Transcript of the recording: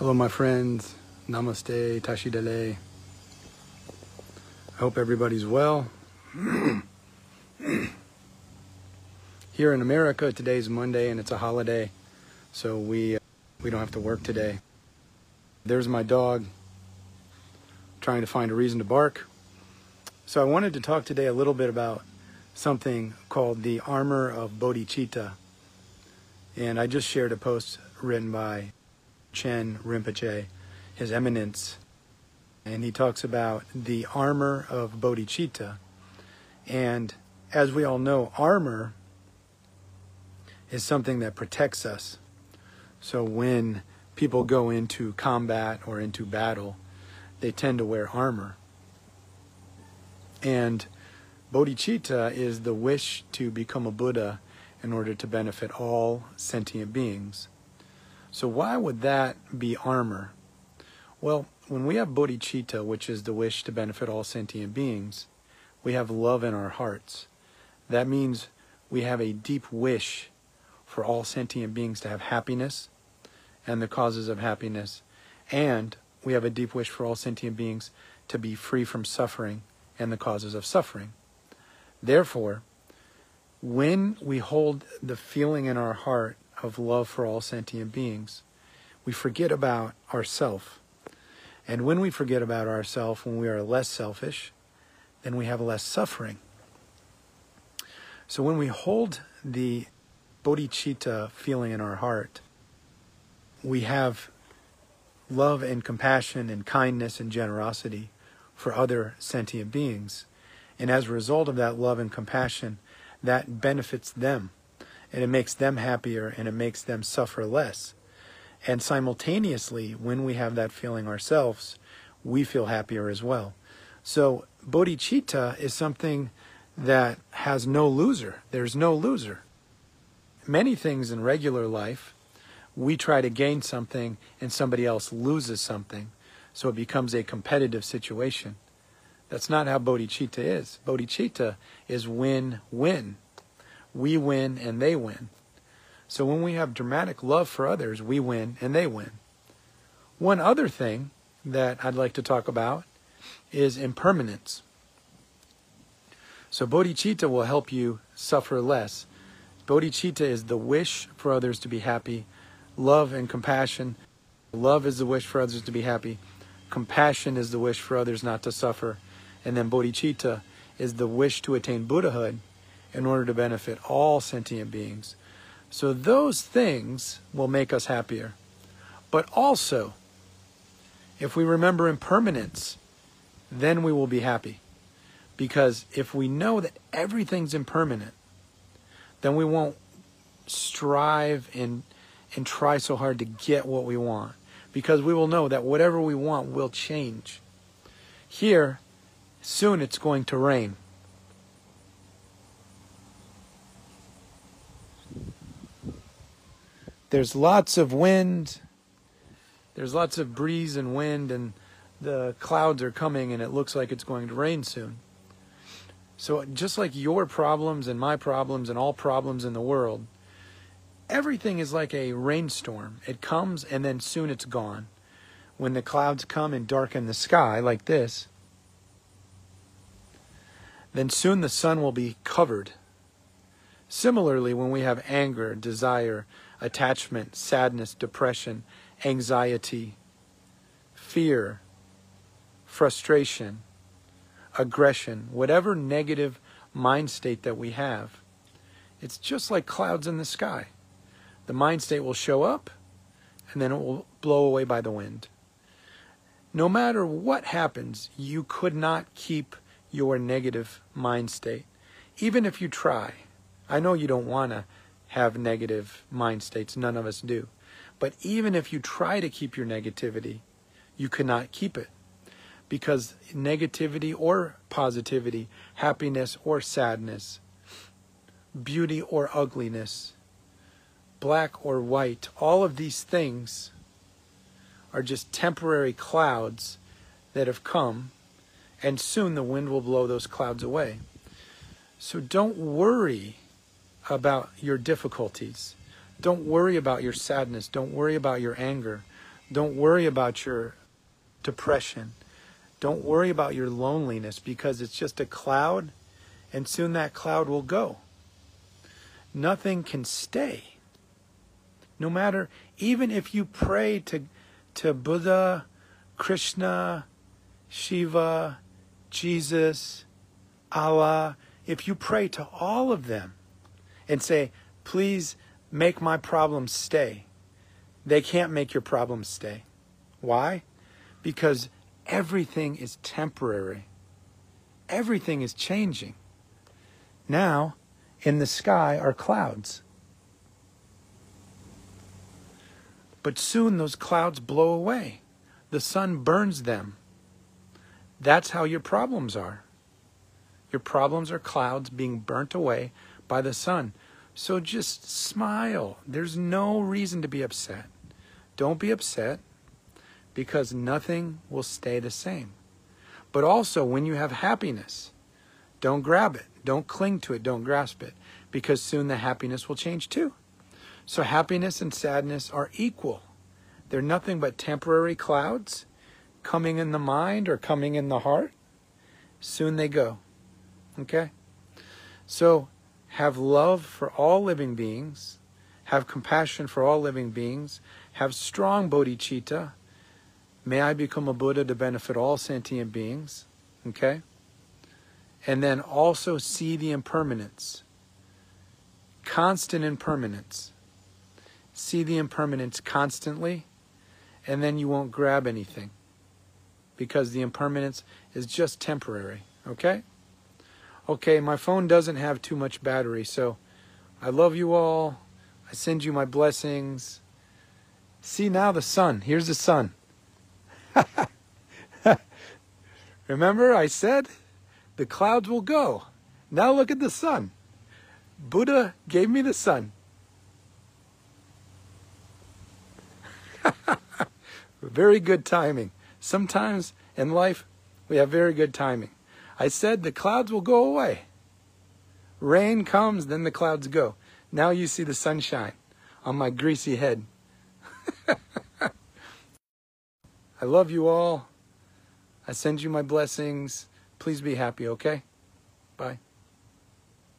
Hello, my friends. Namaste, Tashi Delek. I hope everybody's well. Here in America, today's Monday and it's a holiday, so we uh, we don't have to work today. There's my dog trying to find a reason to bark. So I wanted to talk today a little bit about something called the armor of bodhicitta. And I just shared a post written by Chen Rinpoche, His Eminence, and he talks about the armor of bodhicitta. And as we all know, armor is something that protects us. So when people go into combat or into battle, they tend to wear armor. And bodhicitta is the wish to become a Buddha in order to benefit all sentient beings. So, why would that be armor? Well, when we have bodhicitta, which is the wish to benefit all sentient beings, we have love in our hearts. That means we have a deep wish for all sentient beings to have happiness and the causes of happiness. And we have a deep wish for all sentient beings to be free from suffering and the causes of suffering. Therefore, when we hold the feeling in our heart of love for all sentient beings, we forget about ourself. And when we forget about ourself, when we are less selfish, then we have less suffering. So when we hold the bodhicitta feeling in our heart, we have love and compassion and kindness and generosity for other sentient beings. And as a result of that love and compassion, that benefits them and it makes them happier and it makes them suffer less. And simultaneously, when we have that feeling ourselves, we feel happier as well. So, bodhicitta is something that has no loser. There's no loser. Many things in regular life, we try to gain something and somebody else loses something. So it becomes a competitive situation. That's not how bodhicitta is. Bodhicitta is win win. We win and they win. So when we have dramatic love for others, we win and they win. One other thing that I'd like to talk about is impermanence. So bodhicitta will help you suffer less. Bodhicitta is the wish for others to be happy, love and compassion. Love is the wish for others to be happy. Compassion is the wish for others not to suffer. And then bodhicitta is the wish to attain Buddhahood in order to benefit all sentient beings. So those things will make us happier. But also, if we remember impermanence, then we will be happy. Because if we know that everything's impermanent, then we won't strive and, and try so hard to get what we want. Because we will know that whatever we want will change. Here, soon it's going to rain. There's lots of wind. There's lots of breeze and wind, and the clouds are coming, and it looks like it's going to rain soon. So, just like your problems and my problems and all problems in the world, everything is like a rainstorm. It comes and then soon it's gone. When the clouds come and darken the sky like this, then soon the sun will be covered. Similarly, when we have anger, desire, attachment, sadness, depression, anxiety, fear, frustration, aggression, whatever negative mind state that we have, it's just like clouds in the sky. The mind state will show up and then it will blow away by the wind. No matter what happens, you could not keep your negative mind state, even if you try. I know you don't want to have negative mind states, none of us do. But even if you try to keep your negativity, you cannot keep it. Because negativity or positivity, happiness or sadness, beauty or ugliness, black or white, all of these things are just temporary clouds that have come and soon the wind will blow those clouds away. So don't worry about your difficulties. Don't worry about your sadness. Don't worry about your anger. Don't worry about your depression. Don't worry about your loneliness because it's just a cloud and soon that cloud will go. Nothing can stay. No matter, even if you pray to, to Buddha, Krishna, Shiva, Jesus, Allah, if you pray to all of them and say, please make my problems stay, they can't make your problems stay. Why? Because everything is temporary. Everything is changing. Now, in the sky are clouds. But soon those clouds blow away. The sun burns them. That's how your problems are. Your problems are clouds being burnt away by the sun. So just smile. There's no reason to be upset. Don't be upset because nothing will stay the same. But also, when you have happiness, don't grab it. Don't cling to it. Don't grasp it because soon the happiness will change too. So, happiness and sadness are equal. They're nothing but temporary clouds coming in the mind or coming in the heart. Soon they go. Okay? So, have love for all living beings, have compassion for all living beings, have strong bodhicitta. May I become a Buddha to benefit all sentient beings. Okay? And then also see the impermanence, constant impermanence. See the impermanence constantly, and then you won't grab anything because the impermanence is just temporary. Okay? Okay, my phone doesn't have too much battery, so I love you all. I send you my blessings. See now the sun. Here's the sun. Remember, I said the clouds will go. Now look at the sun. Buddha gave me the sun. very good timing. Sometimes in life, we have very good timing. I said the clouds will go away. Rain comes, then the clouds go. Now you see the sunshine on my greasy head. I love you all. I send you my blessings. Please be happy, okay? Bye.